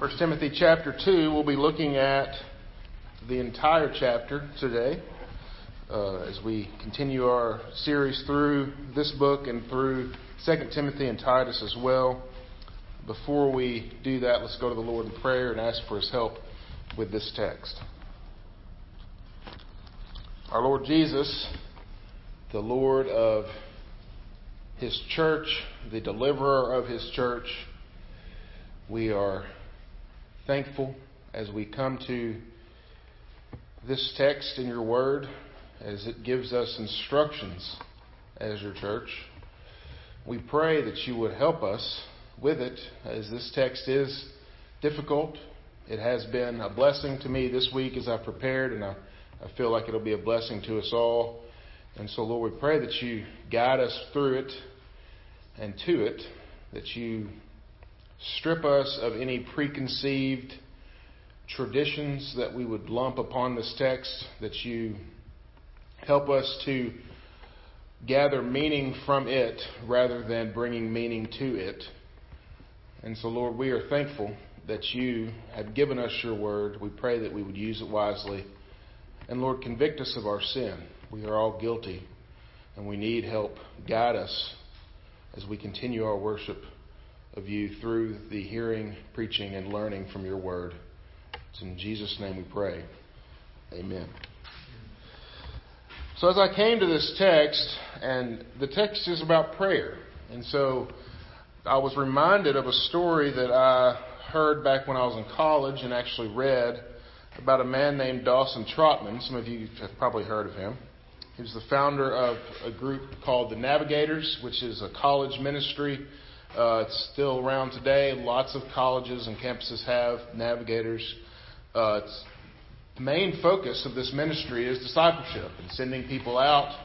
1 Timothy chapter 2, we'll be looking at the entire chapter today uh, as we continue our series through this book and through 2 Timothy and Titus as well. Before we do that, let's go to the Lord in prayer and ask for his help with this text. Our Lord Jesus, the Lord of his church, the deliverer of his church, we are thankful as we come to this text in your word, as it gives us instructions as your church. We pray that you would help us with it, as this text is difficult. It has been a blessing to me this week as I prepared, and I, I feel like it'll be a blessing to us all. And so, Lord, we pray that you guide us through it and to it, that you strip us of any preconceived traditions that we would lump upon this text, that you help us to gather meaning from it rather than bringing meaning to it. And so, Lord, we are thankful that you have given us your word. We pray that we would use it wisely. And Lord, convict us of our sin. We are all guilty and we need help. Guide us as we continue our worship of you through the hearing, preaching, and learning from your word. It's in Jesus' name we pray. Amen. So, as I came to this text, and the text is about prayer, and so I was reminded of a story that I heard back when I was in college and actually read about a man named Dawson Trotman. Some of you have probably heard of him. He was the founder of a group called the Navigators, which is a college ministry uh, it's still around today. Lots of colleges and campuses have navigators. Uh, the main focus of this ministry is discipleship and sending people out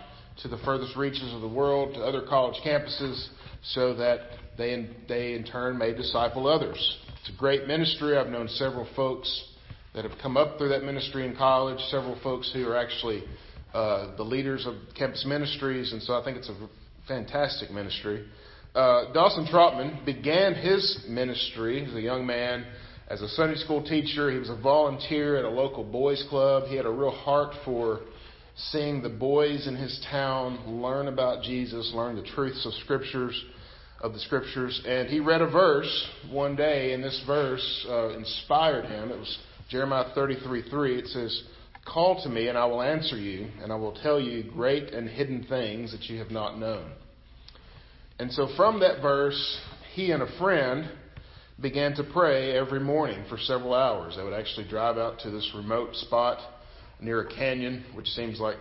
to the furthest reaches of the world, to other college campuses, so that they in, they in turn may disciple others. It's a great ministry. I've known several folks that have come up through that ministry in college, several folks who are actually uh, the leaders of campus ministries, and so I think it's a fantastic ministry uh, Dawson Trotman began his ministry as a young man as a Sunday school teacher. He was a volunteer at a local boys club. He had a real heart for seeing the boys in his town learn about Jesus, learn the truths of scriptures, of the scriptures. And he read a verse one day, and this verse uh, inspired him. It was Jeremiah 33:3. It says, "Call to me, and I will answer you, and I will tell you great and hidden things that you have not known." And so from that verse, he and a friend began to pray every morning for several hours. They would actually drive out to this remote spot near a canyon, which seems like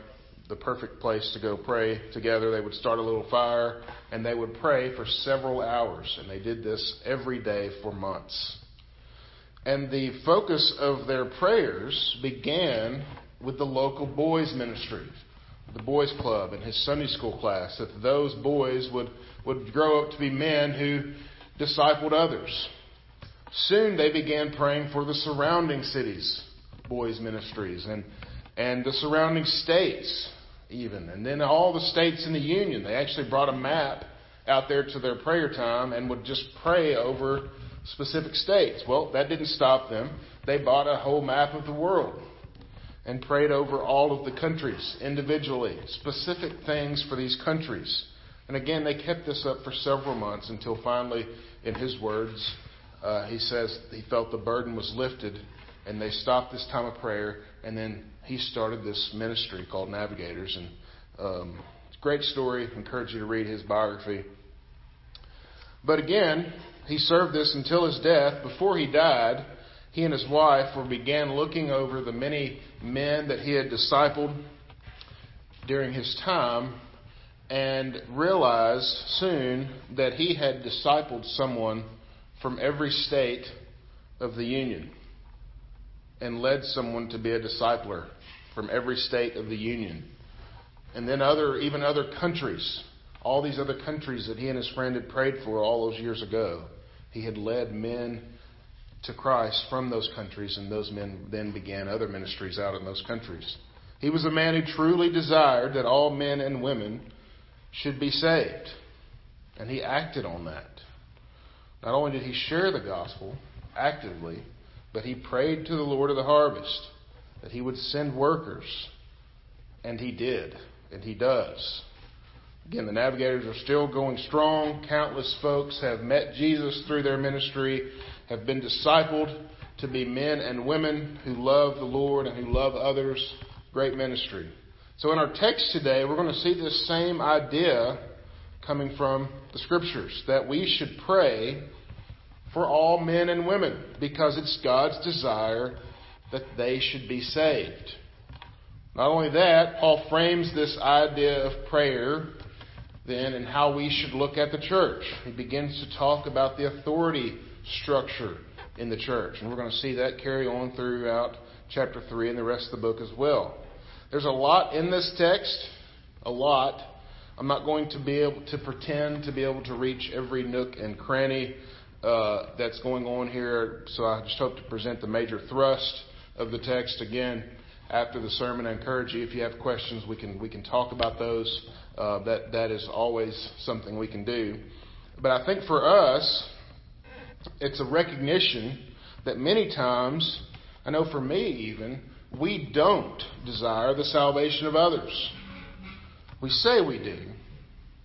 the perfect place to go pray together. They would start a little fire and they would pray for several hours. And they did this every day for months. And the focus of their prayers began with the local boys' ministry, the boys' club, and his Sunday school class, that those boys would would grow up to be men who discipled others. Soon they began praying for the surrounding cities, boys' ministries, and, and the surrounding states, even. And then all the states in the Union. They actually brought a map out there to their prayer time and would just pray over specific states. Well, that didn't stop them. They bought a whole map of the world and prayed over all of the countries individually, specific things for these countries. And again, they kept this up for several months until finally, in his words, uh, he says he felt the burden was lifted and they stopped this time of prayer and then he started this ministry called Navigators. And um, great story. Encourage you to read his biography. But again, he served this until his death. Before he died, he and his wife were began looking over the many men that he had discipled during his time and realized soon that he had discipled someone from every state of the Union and led someone to be a discipler from every state of the Union. And then other even other countries, all these other countries that he and his friend had prayed for all those years ago. He had led men to Christ from those countries, and those men then began other ministries out in those countries. He was a man who truly desired that all men and women should be saved. And he acted on that. Not only did he share the gospel, actively, but he prayed to the Lord of the harvest that he would send workers. And he did, and he does. Again, the navigators are still going strong. Countless folks have met Jesus through their ministry, have been discipled to be men and women who love the Lord and who love others. Great ministry. So, in our text today, we're going to see this same idea coming from the scriptures that we should pray for all men and women because it's God's desire that they should be saved. Not only that, Paul frames this idea of prayer then and how we should look at the church. He begins to talk about the authority structure in the church. And we're going to see that carry on throughout chapter 3 and the rest of the book as well. There's a lot in this text, a lot. I'm not going to be able to pretend to be able to reach every nook and cranny uh, that's going on here, so I just hope to present the major thrust of the text again after the sermon. I encourage you, if you have questions, we can we can talk about those. Uh, that that is always something we can do. But I think for us, it's a recognition that many times, I know for me even, we don't desire the salvation of others. We say we do.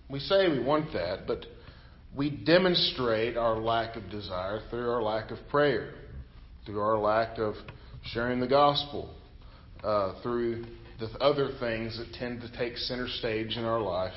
We say we want that, but we demonstrate our lack of desire through our lack of prayer, through our lack of sharing the gospel, uh, through the other things that tend to take center stage in our life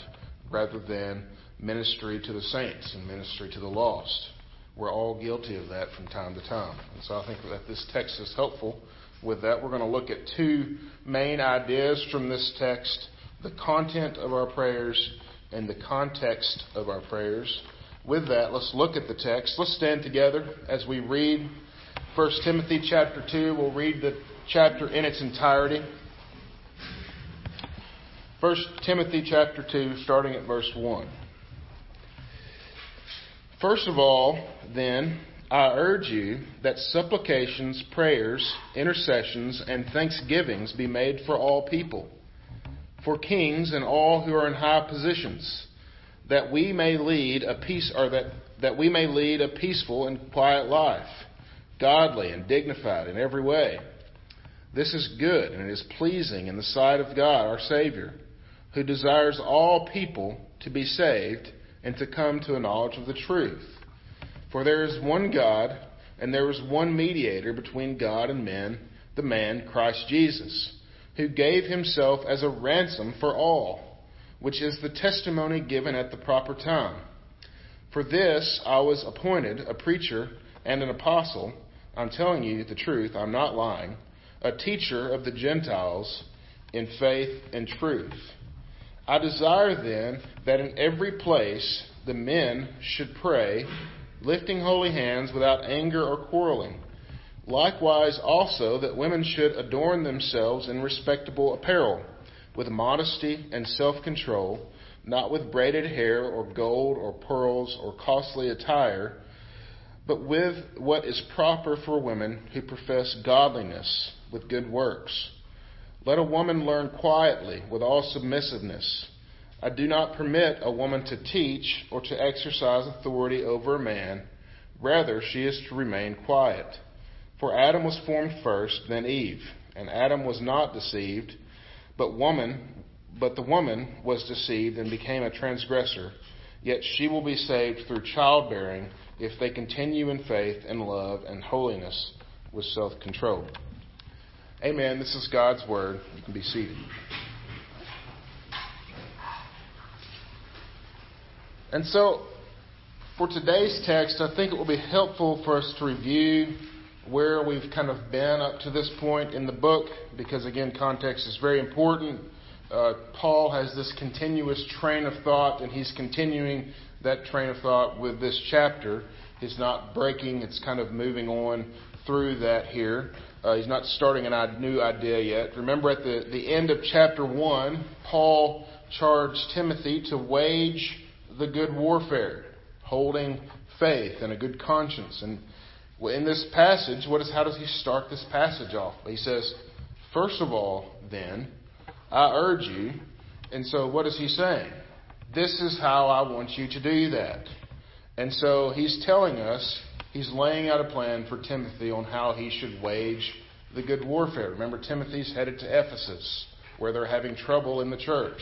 rather than ministry to the saints and ministry to the lost. We're all guilty of that from time to time. And so I think that this text is helpful with that. We're going to look at two main ideas from this text the content of our prayers and the context of our prayers. With that, let's look at the text. Let's stand together as we read 1 Timothy chapter 2. We'll read the chapter in its entirety. 1 Timothy chapter 2, starting at verse 1. First of all, then, I urge you that supplications, prayers, intercessions, and thanksgivings be made for all people, for kings and all who are in high positions, that we may lead a peace or that, that we may lead a peaceful and quiet life, godly and dignified in every way. This is good and it is pleasing in the sight of God our Savior, who desires all people to be saved and to come to a knowledge of the truth. For there is one God, and there is one mediator between God and men, the man Christ Jesus, who gave himself as a ransom for all, which is the testimony given at the proper time. For this I was appointed a preacher and an apostle. I'm telling you the truth, I'm not lying, a teacher of the Gentiles in faith and truth. I desire then that in every place the men should pray, lifting holy hands without anger or quarreling. Likewise also that women should adorn themselves in respectable apparel, with modesty and self control, not with braided hair or gold or pearls or costly attire, but with what is proper for women who profess godliness with good works. Let a woman learn quietly with all submissiveness. I do not permit a woman to teach or to exercise authority over a man. Rather, she is to remain quiet. For Adam was formed first, then Eve, and Adam was not deceived, but woman, but the woman was deceived and became a transgressor. Yet she will be saved through childbearing if they continue in faith and love and holiness with self-control. Amen. This is God's word. You can be seated. And so, for today's text, I think it will be helpful for us to review where we've kind of been up to this point in the book, because again, context is very important. Uh, Paul has this continuous train of thought, and he's continuing that train of thought with this chapter. He's not breaking, it's kind of moving on through that here. Uh, he's not starting a new idea yet. Remember at the, the end of chapter 1, Paul charged Timothy to wage the good warfare, holding faith and a good conscience. And in this passage, what is, how does he start this passage off? He says, First of all, then, I urge you. And so what is he saying? This is how I want you to do that. And so he's telling us he's laying out a plan for Timothy on how he should wage the good warfare. Remember, Timothy's headed to Ephesus, where they're having trouble in the church.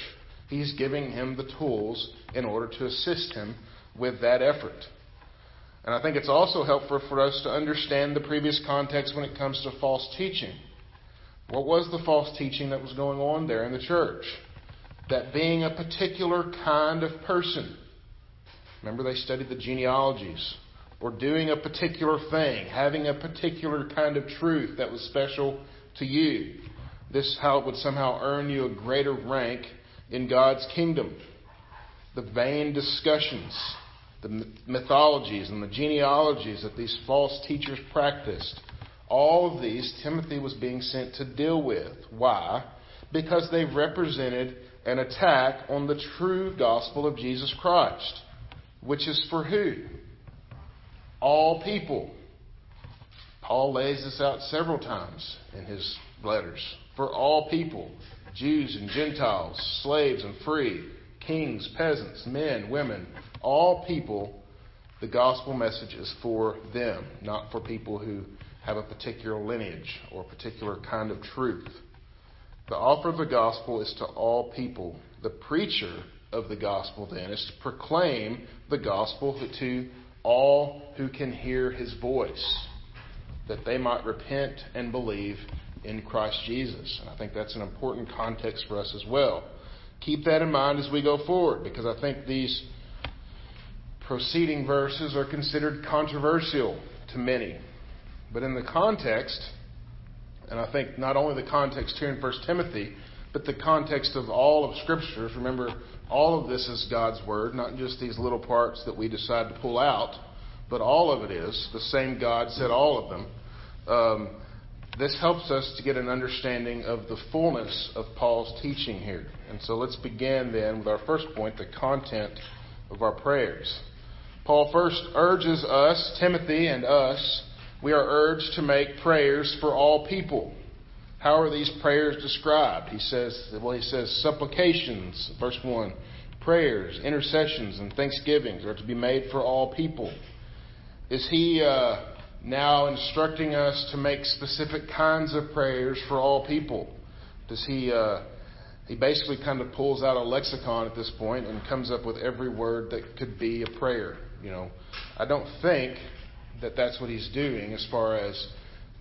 He's giving him the tools in order to assist him with that effort. And I think it's also helpful for us to understand the previous context when it comes to false teaching. What was the false teaching that was going on there in the church? That being a particular kind of person, remember they studied the genealogies, or doing a particular thing, having a particular kind of truth that was special to you. This how it would somehow earn you a greater rank in God's kingdom. The vain discussions, the mythologies and the genealogies that these false teachers practiced, all of these Timothy was being sent to deal with. Why? Because they represented an attack on the true gospel of Jesus Christ, which is for who? all people. Paul lays this out several times in his letters. For all people, Jews and Gentiles, slaves and free, kings, peasants, men, women, all people, the gospel message is for them, not for people who have a particular lineage or a particular kind of truth. The offer of the gospel is to all people. The preacher of the gospel then is to proclaim the gospel to all who can hear his voice, that they might repent and believe in Christ Jesus. And I think that's an important context for us as well. Keep that in mind as we go forward, because I think these preceding verses are considered controversial to many. But in the context, and I think not only the context here in 1 Timothy, but the context of all of Scriptures, remember, all of this is God's Word, not just these little parts that we decide to pull out, but all of it is. The same God said all of them. Um, this helps us to get an understanding of the fullness of Paul's teaching here. And so let's begin then with our first point the content of our prayers. Paul first urges us, Timothy and us, we are urged to make prayers for all people. How are these prayers described? He says, well, he says supplications, verse 1, prayers, intercessions, and thanksgivings are to be made for all people. Is he uh, now instructing us to make specific kinds of prayers for all people? Does he, uh, he basically kind of pulls out a lexicon at this point and comes up with every word that could be a prayer? You know, I don't think that that's what he's doing as far as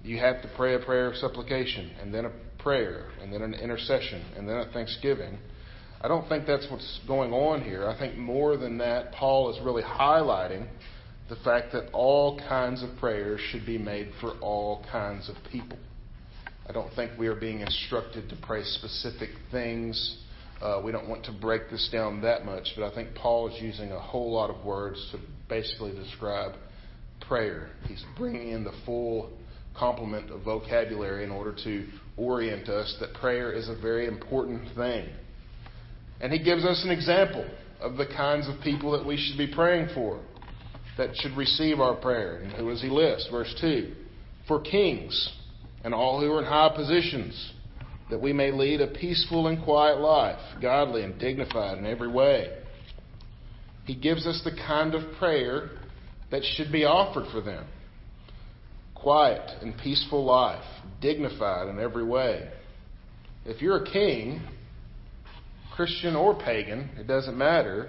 you have to pray a prayer of supplication, and then a prayer, and then an intercession, and then a thanksgiving. I don't think that's what's going on here. I think more than that, Paul is really highlighting the fact that all kinds of prayers should be made for all kinds of people. I don't think we are being instructed to pray specific things. Uh, we don't want to break this down that much, but I think Paul is using a whole lot of words to basically describe prayer. He's bringing in the full complement of vocabulary in order to orient us that prayer is a very important thing. And he gives us an example of the kinds of people that we should be praying for, that should receive our prayer. And who does he list? Verse 2 For kings and all who are in high positions, that we may lead a peaceful and quiet life, godly and dignified in every way. He gives us the kind of prayer that should be offered for them quiet and peaceful life, dignified in every way. If you're a king, Christian or pagan, it doesn't matter,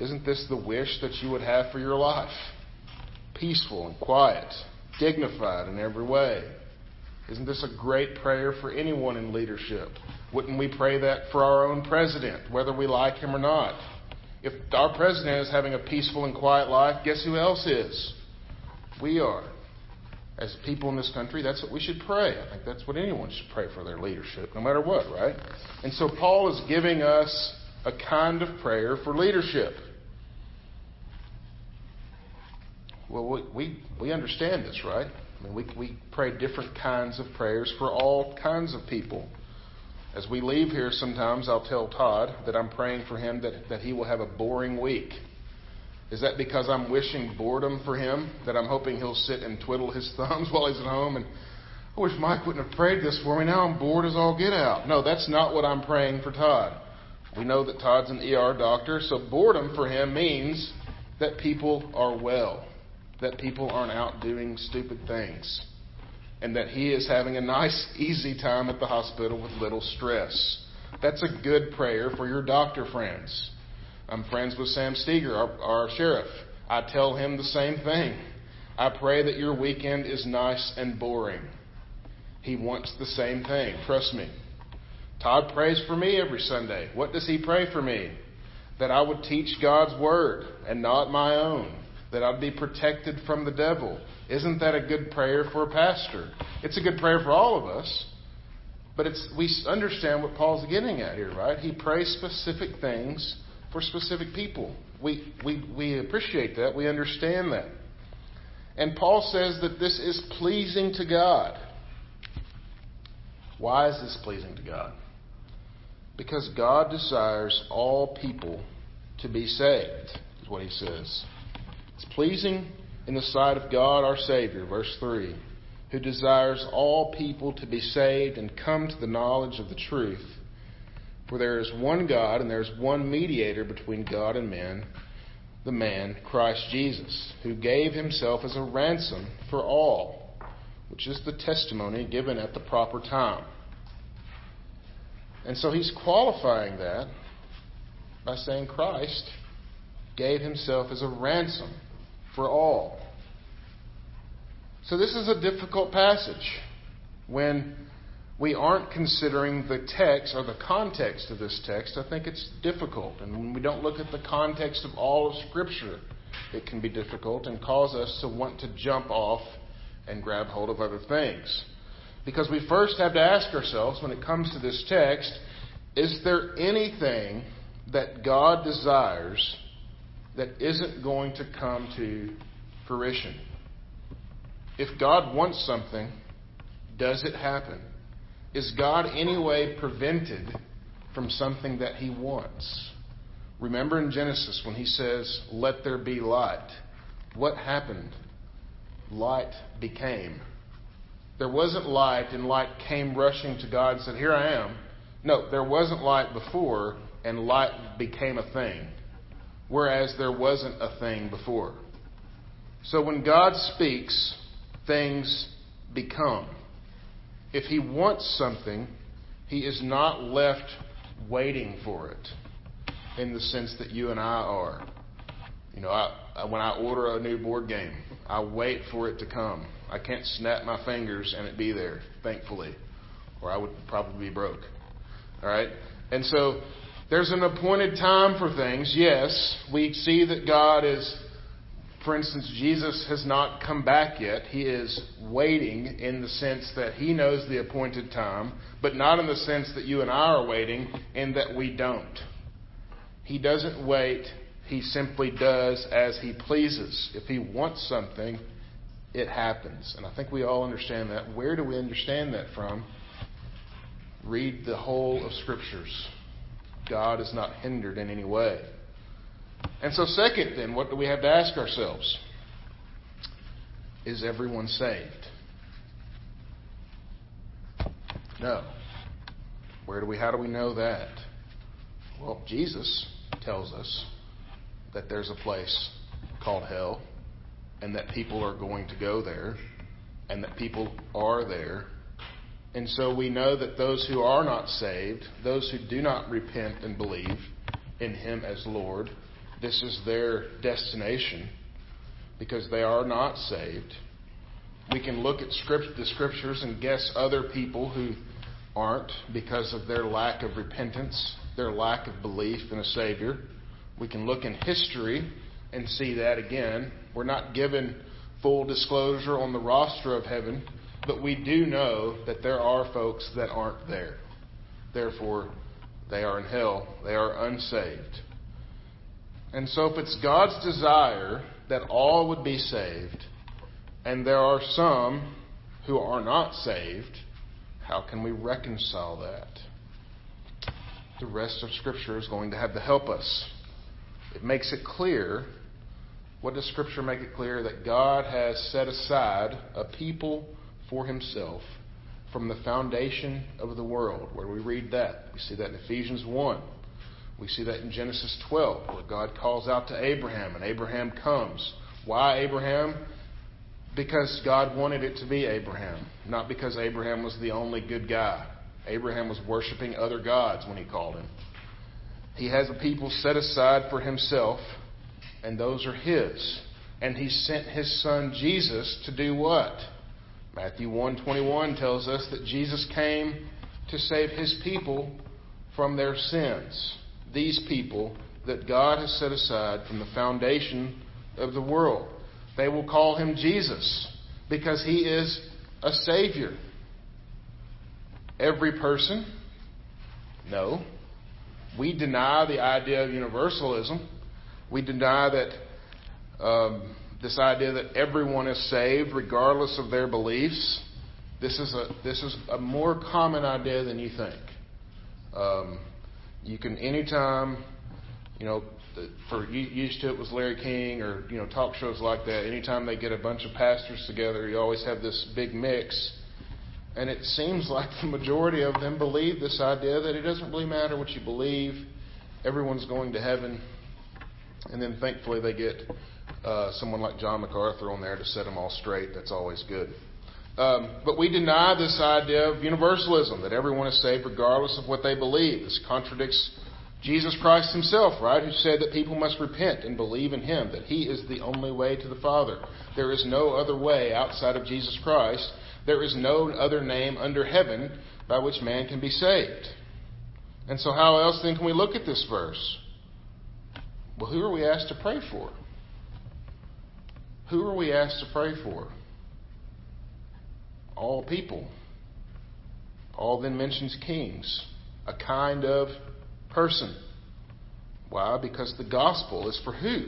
isn't this the wish that you would have for your life? Peaceful and quiet, dignified in every way. Isn't this a great prayer for anyone in leadership? Wouldn't we pray that for our own president, whether we like him or not? If our president is having a peaceful and quiet life, guess who else is? We are as people in this country, that's what we should pray. I think that's what anyone should pray for their leadership, no matter what, right? And so Paul is giving us a kind of prayer for leadership. Well, we, we, understand this, right? I mean, we, we pray different kinds of prayers for all kinds of people. As we leave here, sometimes I'll tell Todd that I'm praying for him that, that he will have a boring week. Is that because I'm wishing boredom for him? That I'm hoping he'll sit and twiddle his thumbs while he's at home and I wish Mike wouldn't have prayed this for me. Now I'm bored as all get out. No, that's not what I'm praying for Todd. We know that Todd's an ER doctor, so boredom for him means that people are well. That people aren't out doing stupid things and that he is having a nice, easy time at the hospital with little stress. That's a good prayer for your doctor friends. I'm friends with Sam Steger, our, our sheriff. I tell him the same thing. I pray that your weekend is nice and boring. He wants the same thing. Trust me. Todd prays for me every Sunday. What does he pray for me? That I would teach God's word and not my own. That I'd be protected from the devil. Isn't that a good prayer for a pastor? It's a good prayer for all of us. But it's, we understand what Paul's getting at here, right? He prays specific things for specific people. We, we, we appreciate that. We understand that. And Paul says that this is pleasing to God. Why is this pleasing to God? Because God desires all people to be saved, is what he says. It's pleasing in the sight of God our Savior, verse 3, who desires all people to be saved and come to the knowledge of the truth. For there is one God and there is one mediator between God and men, the man, Christ Jesus, who gave himself as a ransom for all, which is the testimony given at the proper time. And so he's qualifying that by saying Christ gave himself as a ransom for all. So this is a difficult passage when we aren't considering the text or the context of this text. I think it's difficult. And when we don't look at the context of all of Scripture, it can be difficult and cause us to want to jump off and grab hold of other things. Because we first have to ask ourselves when it comes to this text is there anything that God desires that isn't going to come to fruition? If God wants something, does it happen? Is God anyway prevented from something that he wants? Remember in Genesis when he says, Let there be light. What happened? Light became. There wasn't light, and light came rushing to God and said, Here I am. No, there wasn't light before, and light became a thing, whereas there wasn't a thing before. So when God speaks, things become. If He wants something, He is not left waiting for it in the sense that you and I are. You know, I, when I order a new board game, I wait for it to come. I can't snap my fingers and it be there, thankfully, or I would probably be broke. All right? And so there's an appointed time for things. Yes, we see that God is, for instance, Jesus has not come back yet. He is waiting in the sense that he knows the appointed time, but not in the sense that you and I are waiting, in that we don't. He doesn't wait, he simply does as he pleases. If he wants something, it happens. And I think we all understand that. Where do we understand that from? Read the whole of Scriptures. God is not hindered in any way. And so, second, then, what do we have to ask ourselves? Is everyone saved? No. Where do we how do we know that? Well, Jesus tells us that there's a place called hell and that people are going to go there and that people are there and so we know that those who are not saved, those who do not repent and believe in Him as Lord, this is their destination because they are not saved. We can look at script, the scriptures and guess other people who aren't because of their lack of repentance, their lack of belief in a Savior. We can look in history and see that again. We're not given full disclosure on the roster of heaven but we do know that there are folks that aren't there. Therefore, they are in hell. They are unsaved. And so, if it's God's desire that all would be saved, and there are some who are not saved, how can we reconcile that? The rest of Scripture is going to have to help us. It makes it clear. What does Scripture make it clear? That God has set aside a people for himself from the foundation of the world. Where we read that? We see that in Ephesians 1. We see that in Genesis 12, where God calls out to Abraham, and Abraham comes. Why Abraham? Because God wanted it to be Abraham, not because Abraham was the only good guy. Abraham was worshiping other gods when he called him. He has a people set aside for himself, and those are his. And he sent his son Jesus to do what? Matthew 1:21 tells us that Jesus came to save his people from their sins. These people that God has set aside from the foundation of the world. They will call him Jesus because he is a savior. Every person? No. We deny the idea of universalism. We deny that um, this idea that everyone is saved regardless of their beliefs. This is a this is a more common idea than you think. Um, you can anytime, you know, for you used to it was Larry King or you know talk shows like that. Anytime they get a bunch of pastors together, you always have this big mix, and it seems like the majority of them believe this idea that it doesn't really matter what you believe, everyone's going to heaven, and then thankfully they get uh, someone like John MacArthur on there to set them all straight. That's always good. Um, but we deny this idea of universalism, that everyone is saved regardless of what they believe. This contradicts Jesus Christ himself, right, who said that people must repent and believe in him, that he is the only way to the Father. There is no other way outside of Jesus Christ. There is no other name under heaven by which man can be saved. And so, how else then can we look at this verse? Well, who are we asked to pray for? Who are we asked to pray for? All people. Paul then mentions kings, a kind of person. Why? Because the gospel is for who?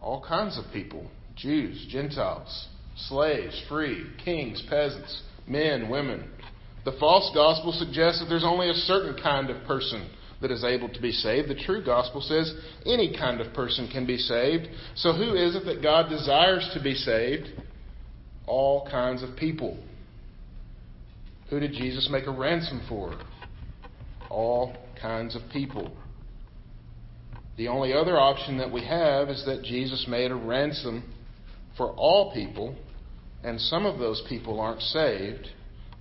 All kinds of people Jews, Gentiles, slaves, free, kings, peasants, men, women. The false gospel suggests that there's only a certain kind of person that is able to be saved. The true gospel says any kind of person can be saved. So, who is it that God desires to be saved? All kinds of people. Who did Jesus make a ransom for? All kinds of people. The only other option that we have is that Jesus made a ransom for all people, and some of those people aren't saved.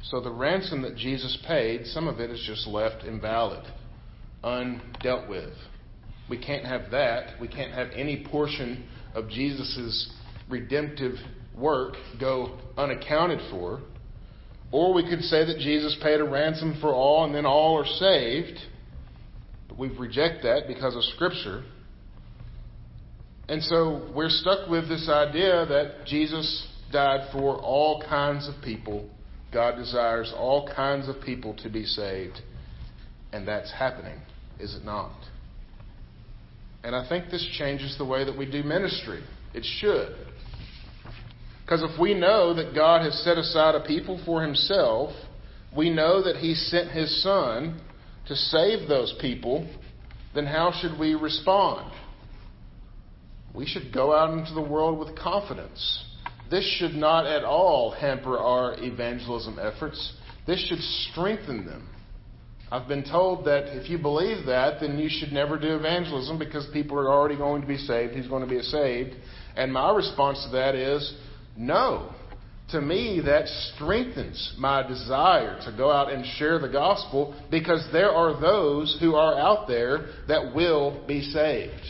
So the ransom that Jesus paid, some of it is just left invalid undealt with. We can't have that. We can't have any portion of Jesus' redemptive work go unaccounted for. Or we could say that Jesus paid a ransom for all and then all are saved. But we reject that because of Scripture. And so we're stuck with this idea that Jesus died for all kinds of people. God desires all kinds of people to be saved. And that's happening is it not? And I think this changes the way that we do ministry. It should. Because if we know that God has set aside a people for himself, we know that he sent his son to save those people, then how should we respond? We should go out into the world with confidence. This should not at all hamper our evangelism efforts. This should strengthen them. I've been told that if you believe that, then you should never do evangelism because people are already going to be saved. He's going to be saved. And my response to that is no. To me, that strengthens my desire to go out and share the gospel because there are those who are out there that will be saved.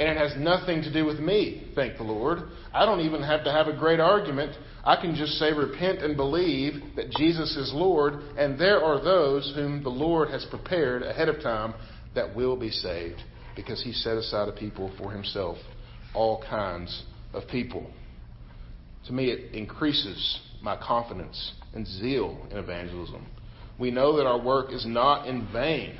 And it has nothing to do with me, thank the Lord. I don't even have to have a great argument I can just say, repent and believe that Jesus is Lord, and there are those whom the Lord has prepared ahead of time that will be saved because he set aside a people for himself, all kinds of people. To me, it increases my confidence and zeal in evangelism. We know that our work is not in vain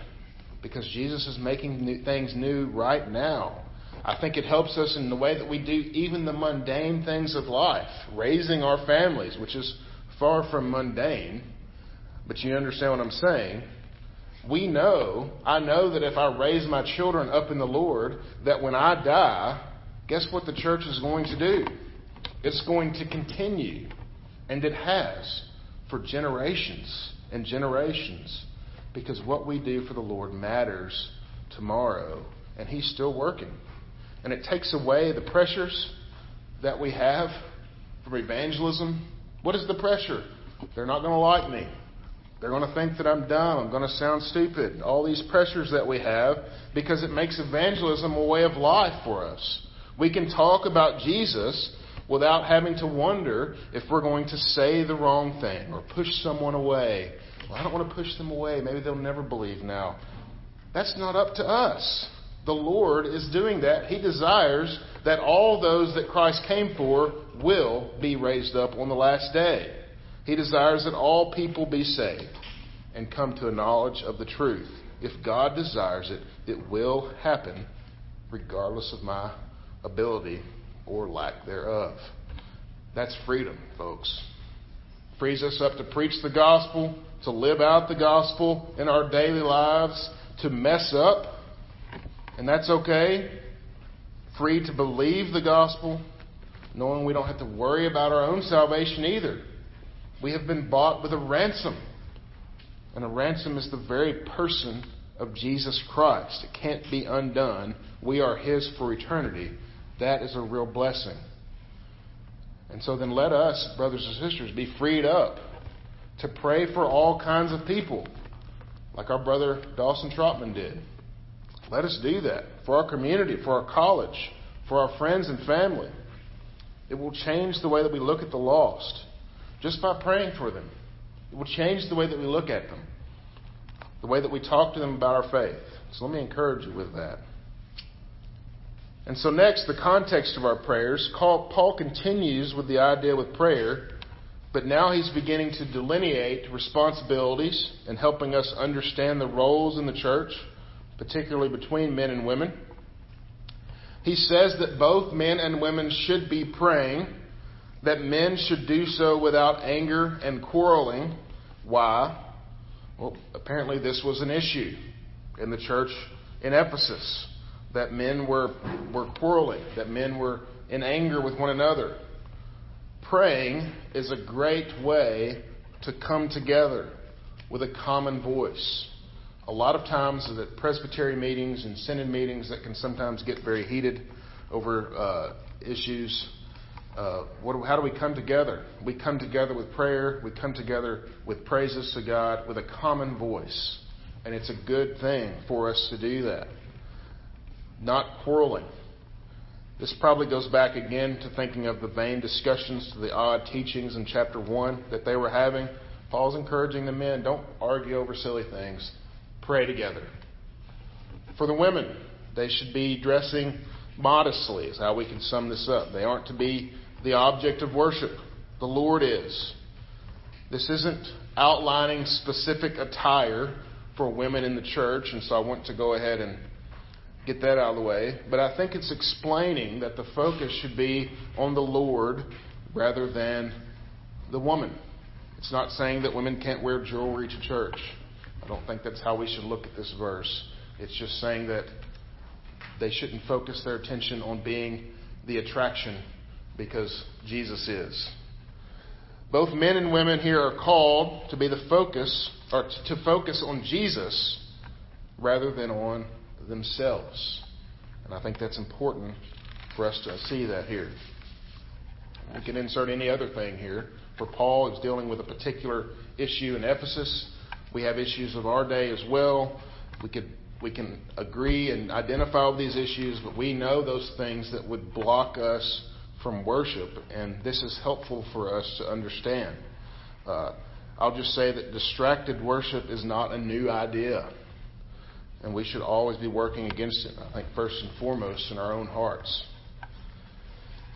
because Jesus is making new, things new right now. I think it helps us in the way that we do even the mundane things of life, raising our families, which is far from mundane, but you understand what I'm saying. We know, I know that if I raise my children up in the Lord, that when I die, guess what the church is going to do? It's going to continue, and it has for generations and generations, because what we do for the Lord matters tomorrow, and He's still working. And it takes away the pressures that we have from evangelism. What is the pressure? They're not going to like me. They're going to think that I'm dumb. I'm going to sound stupid. All these pressures that we have because it makes evangelism a way of life for us. We can talk about Jesus without having to wonder if we're going to say the wrong thing or push someone away. Well, I don't want to push them away. Maybe they'll never believe now. That's not up to us. The Lord is doing that. He desires that all those that Christ came for will be raised up on the last day. He desires that all people be saved and come to a knowledge of the truth. If God desires it, it will happen regardless of my ability or lack thereof. That's freedom, folks. Frees us up to preach the gospel, to live out the gospel in our daily lives, to mess up, and that's okay. Free to believe the gospel, knowing we don't have to worry about our own salvation either. We have been bought with a ransom. And a ransom is the very person of Jesus Christ. It can't be undone. We are His for eternity. That is a real blessing. And so then let us, brothers and sisters, be freed up to pray for all kinds of people, like our brother Dawson Trotman did. Let us do that for our community, for our college, for our friends and family. It will change the way that we look at the lost just by praying for them. It will change the way that we look at them, the way that we talk to them about our faith. So let me encourage you with that. And so, next, the context of our prayers. Paul continues with the idea with prayer, but now he's beginning to delineate responsibilities and helping us understand the roles in the church, particularly between men and women. He says that both men and women should be praying that men should do so without anger and quarreling. Why? Well, apparently this was an issue in the church in Ephesus that men were, were quarreling, that men were in anger with one another. Praying is a great way to come together with a common voice. A lot of times at presbytery meetings and synod meetings that can sometimes get very heated over uh, issues uh, how do we come together? We come together with prayer. We come together with praises to God with a common voice. And it's a good thing for us to do that. Not quarreling. This probably goes back again to thinking of the vain discussions, to the odd teachings in chapter 1 that they were having. Paul's encouraging the men don't argue over silly things, pray together. For the women, they should be dressing modestly, is how we can sum this up. They aren't to be the object of worship. The Lord is. This isn't outlining specific attire for women in the church, and so I want to go ahead and get that out of the way. But I think it's explaining that the focus should be on the Lord rather than the woman. It's not saying that women can't wear jewelry to church. I don't think that's how we should look at this verse. It's just saying that they shouldn't focus their attention on being the attraction because Jesus is. Both men and women here are called to be the focus, or to focus on Jesus rather than on themselves. And I think that's important for us to see that here. We can insert any other thing here. For Paul is dealing with a particular issue in Ephesus. We have issues of our day as well. We could we can agree and identify all these issues, but we know those things that would block us from worship, and this is helpful for us to understand. Uh, I'll just say that distracted worship is not a new idea, and we should always be working against it, I think, first and foremost in our own hearts.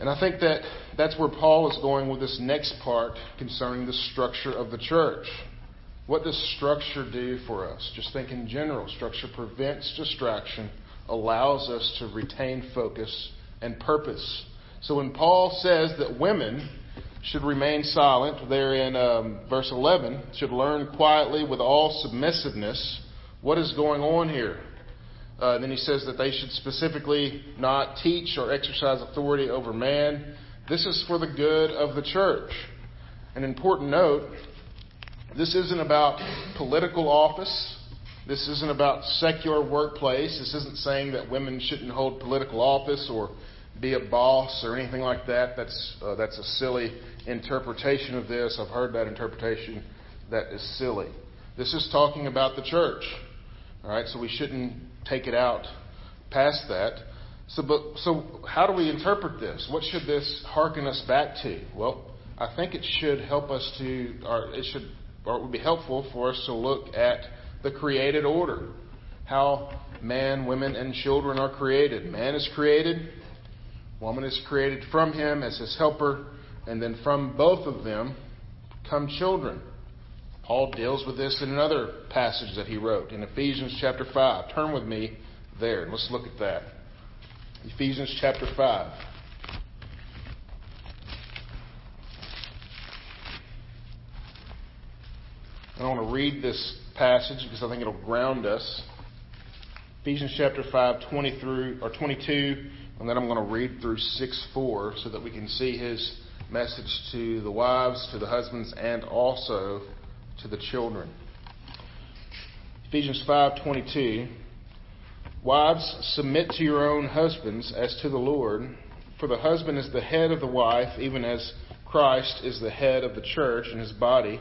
And I think that that's where Paul is going with this next part concerning the structure of the church. What does structure do for us? Just think in general. Structure prevents distraction, allows us to retain focus and purpose. So when Paul says that women should remain silent, there in um, verse 11, should learn quietly with all submissiveness, what is going on here? Uh, then he says that they should specifically not teach or exercise authority over man. This is for the good of the church. An important note this isn't about political office. This isn't about secular workplace. This isn't saying that women shouldn't hold political office or be a boss or anything like that. That's uh, that's a silly interpretation of this. I've heard that interpretation. That is silly. This is talking about the church. All right, so we shouldn't take it out past that. So, but, so how do we interpret this? What should this hearken us back to? Well, I think it should help us to, or it should, or it would be helpful for us to look at the created order, how man, women, and children are created. Man is created, woman is created from him as his helper, and then from both of them come children. Paul deals with this in another passage that he wrote in Ephesians chapter 5. Turn with me there and let's look at that. Ephesians chapter 5. I want to read this passage because I think it'll ground us. Ephesians chapter 5, 20 through, or 22, and then I'm going to read through 6 4 so that we can see his message to the wives, to the husbands, and also to the children. Ephesians 5:22 Wives submit to your own husbands as to the Lord for the husband is the head of the wife even as Christ is the head of the church and his body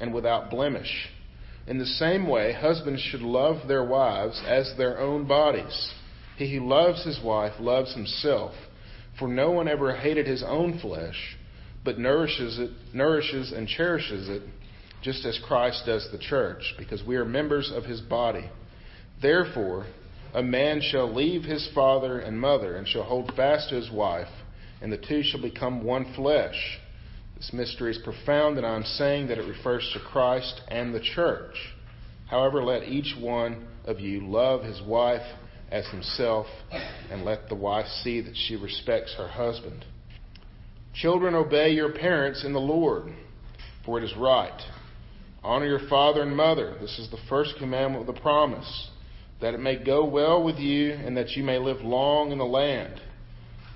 and without blemish. In the same way, husbands should love their wives as their own bodies. He who loves his wife loves himself, for no one ever hated his own flesh, but nourishes it, nourishes and cherishes it just as Christ does the church, because we are members of his body. Therefore, a man shall leave his father and mother, and shall hold fast to his wife, and the two shall become one flesh. This mystery is profound, and I am saying that it refers to Christ and the church. However, let each one of you love his wife as himself, and let the wife see that she respects her husband. Children, obey your parents in the Lord, for it is right. Honor your father and mother. This is the first commandment with a promise, that it may go well with you and that you may live long in the land.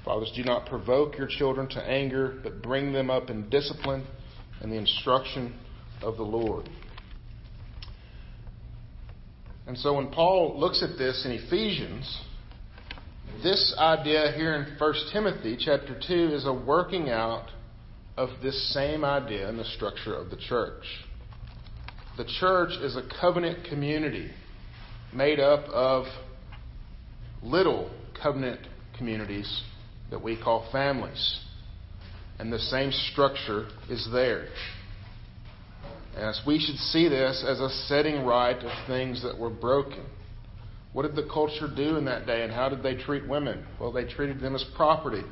Fathers, do not provoke your children to anger, but bring them up in discipline and the instruction of the Lord. And so when Paul looks at this in Ephesians, this idea here in 1 Timothy chapter 2 is a working out of this same idea in the structure of the church. The church is a covenant community made up of little covenant communities that we call families. And the same structure is there. As we should see this as a setting right of things that were broken. What did the culture do in that day and how did they treat women? Well, they treated them as property.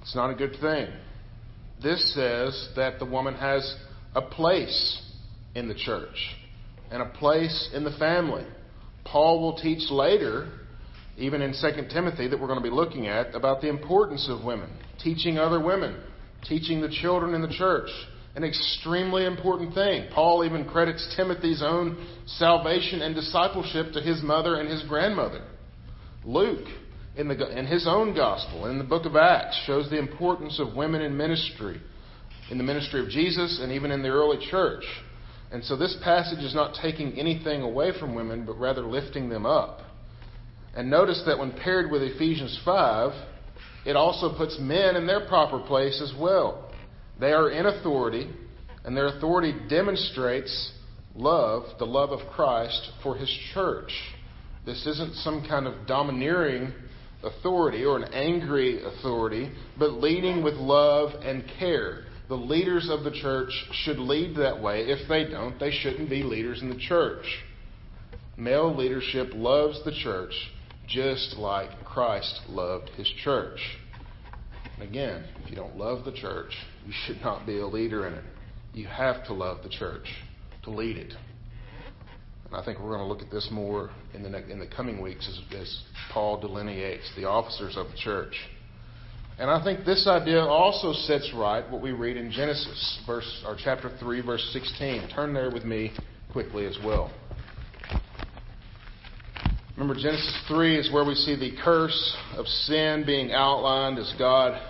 It's not a good thing. This says that the woman has a place in the church and a place in the family. Paul will teach later, even in 2 Timothy, that we're going to be looking at, about the importance of women, teaching other women, teaching the children in the church. An extremely important thing. Paul even credits Timothy's own salvation and discipleship to his mother and his grandmother. Luke, in, the, in his own gospel, in the book of Acts, shows the importance of women in ministry, in the ministry of Jesus, and even in the early church. And so this passage is not taking anything away from women, but rather lifting them up. And notice that when paired with Ephesians 5, it also puts men in their proper place as well. They are in authority, and their authority demonstrates love, the love of Christ for his church. This isn't some kind of domineering authority or an angry authority, but leading with love and care. The leaders of the church should lead that way. If they don't, they shouldn't be leaders in the church. Male leadership loves the church just like Christ loved his church. Again, if you don't love the church, you should not be a leader in it. You have to love the church to lead it. And I think we're going to look at this more in the, ne- in the coming weeks as, as Paul delineates the officers of the church. And I think this idea also sets right what we read in Genesis, verse or chapter 3, verse 16. Turn there with me quickly as well. Remember, Genesis 3 is where we see the curse of sin being outlined as God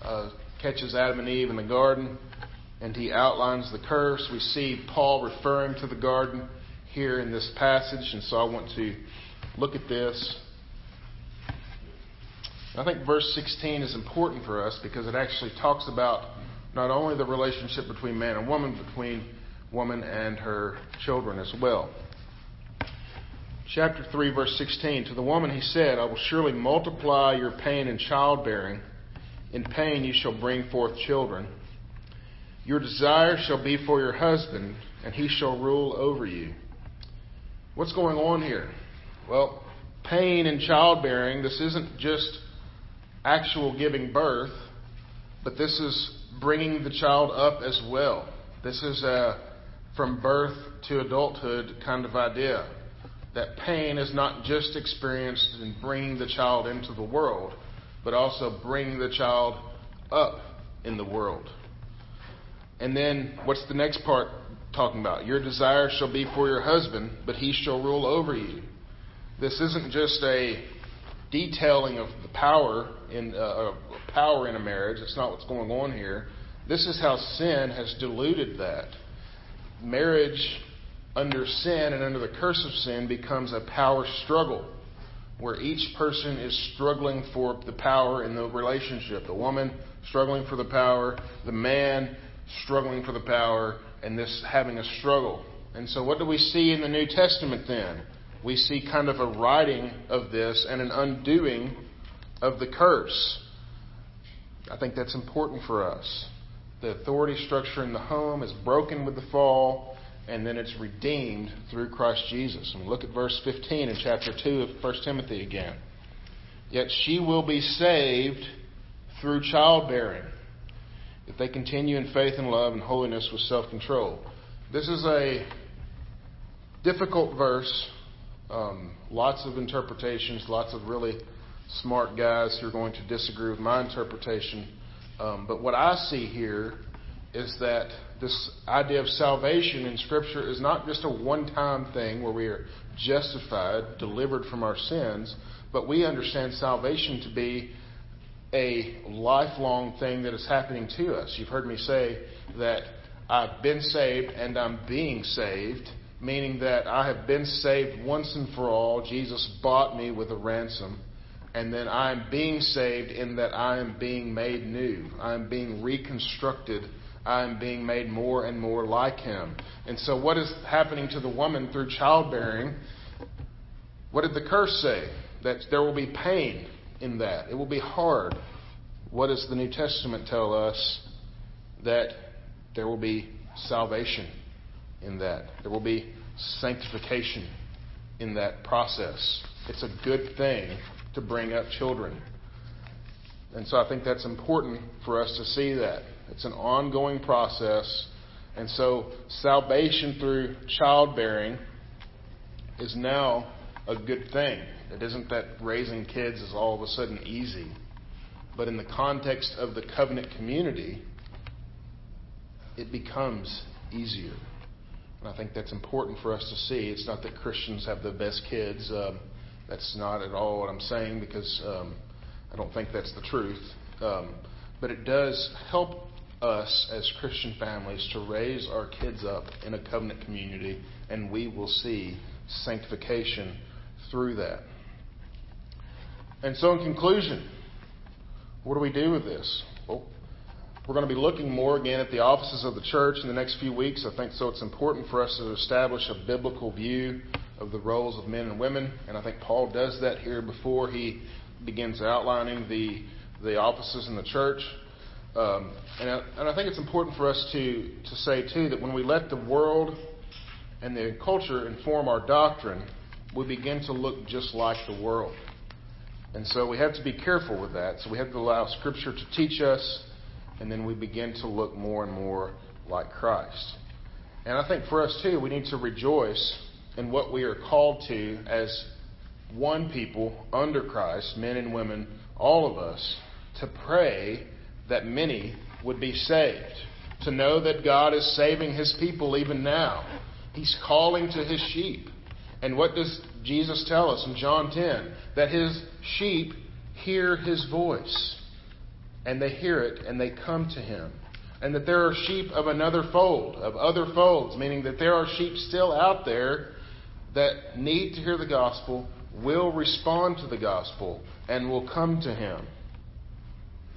uh, catches Adam and Eve in the garden, and he outlines the curse. We see Paul referring to the garden here in this passage, and so I want to look at this. I think verse 16 is important for us because it actually talks about not only the relationship between man and woman, between woman and her children as well chapter 3, verse 16. To the woman he said, I will surely multiply your pain in childbearing. In pain you shall bring forth children. Your desire shall be for your husband, and he shall rule over you. What's going on here? Well, pain in childbearing, this isn't just actual giving birth, but this is bringing the child up as well. This is a from birth to adulthood kind of idea that pain is not just experienced in bringing the child into the world, but also bringing the child up in the world. And then what's the next part talking about? Your desire shall be for your husband, but he shall rule over you. This isn't just a detailing of the power in uh, power in a marriage. It's not what's going on here. This is how sin has diluted that. Marriage under sin and under the curse of sin becomes a power struggle where each person is struggling for the power in the relationship. The woman struggling for the power, the man struggling for the power, and this having a struggle. And so, what do we see in the New Testament then? We see kind of a righting of this and an undoing of the curse. I think that's important for us. The authority structure in the home is broken with the fall and then it's redeemed through Christ Jesus. And look at verse 15 in chapter 2 of 1 Timothy again. Yet she will be saved through childbearing if they continue in faith and love and holiness with self control. This is a difficult verse. Um, lots of interpretations, lots of really smart guys who are going to disagree with my interpretation. Um, but what I see here is that this idea of salvation in Scripture is not just a one time thing where we are justified, delivered from our sins, but we understand salvation to be a lifelong thing that is happening to us. You've heard me say that I've been saved and I'm being saved, meaning that I have been saved once and for all. Jesus bought me with a ransom. And then I am being saved in that I am being made new. I am being reconstructed I am being made more and more like him. And so, what is happening to the woman through childbearing? What did the curse say? That there will be pain in that. It will be hard. What does the New Testament tell us? That there will be salvation in that. There will be sanctification in that process. It's a good thing to bring up children. And so I think that's important for us to see that. It's an ongoing process. And so salvation through childbearing is now a good thing. It isn't that raising kids is all of a sudden easy. But in the context of the covenant community, it becomes easier. And I think that's important for us to see. It's not that Christians have the best kids. Um, that's not at all what I'm saying because um, I don't think that's the truth. Um, but it does help us as Christian families to raise our kids up in a covenant community, and we will see sanctification through that. And so, in conclusion, what do we do with this? Well, we're going to be looking more again at the offices of the church in the next few weeks. I think so. It's important for us to establish a biblical view of the roles of men and women, and I think Paul does that here before he begins outlining the the offices in the church. Um, and, I, and I think it's important for us to, to say, too, that when we let the world and the culture inform our doctrine, we begin to look just like the world. And so we have to be careful with that. So we have to allow Scripture to teach us, and then we begin to look more and more like Christ. And I think for us, too, we need to rejoice in what we are called to as one people under Christ, men and women, all of us, to pray that many would be saved. To know that God is saving his people even now. He's calling to his sheep. And what does Jesus tell us in John 10? That his sheep hear his voice. And they hear it and they come to him. And that there are sheep of another fold, of other folds, meaning that there are sheep still out there that need to hear the gospel, will respond to the gospel, and will come to him.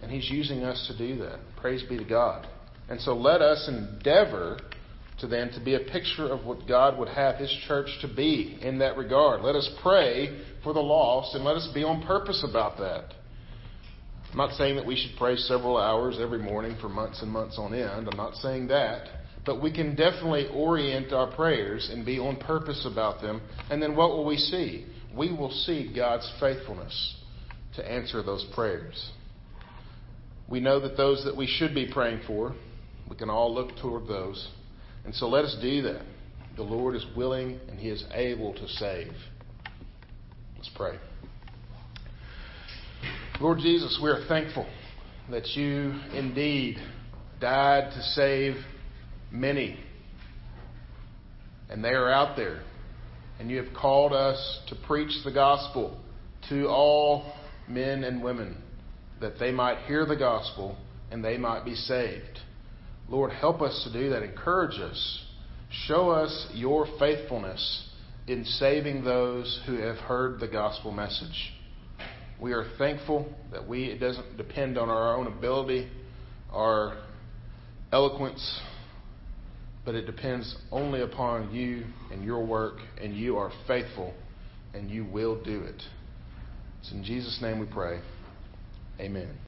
And he's using us to do that. Praise be to God. And so let us endeavor to then to be a picture of what God would have his church to be in that regard. Let us pray for the lost and let us be on purpose about that. I'm not saying that we should pray several hours every morning for months and months on end. I'm not saying that. But we can definitely orient our prayers and be on purpose about them. And then what will we see? We will see God's faithfulness to answer those prayers. We know that those that we should be praying for, we can all look toward those. And so let us do that. The Lord is willing and He is able to save. Let's pray. Lord Jesus, we are thankful that you indeed died to save many. And they are out there. And you have called us to preach the gospel to all men and women that they might hear the gospel and they might be saved. Lord, help us to do that. Encourage us. Show us your faithfulness in saving those who have heard the gospel message. We are thankful that we it doesn't depend on our own ability, our eloquence, but it depends only upon you and your work, and you are faithful, and you will do it. It's in Jesus' name we pray. Amen.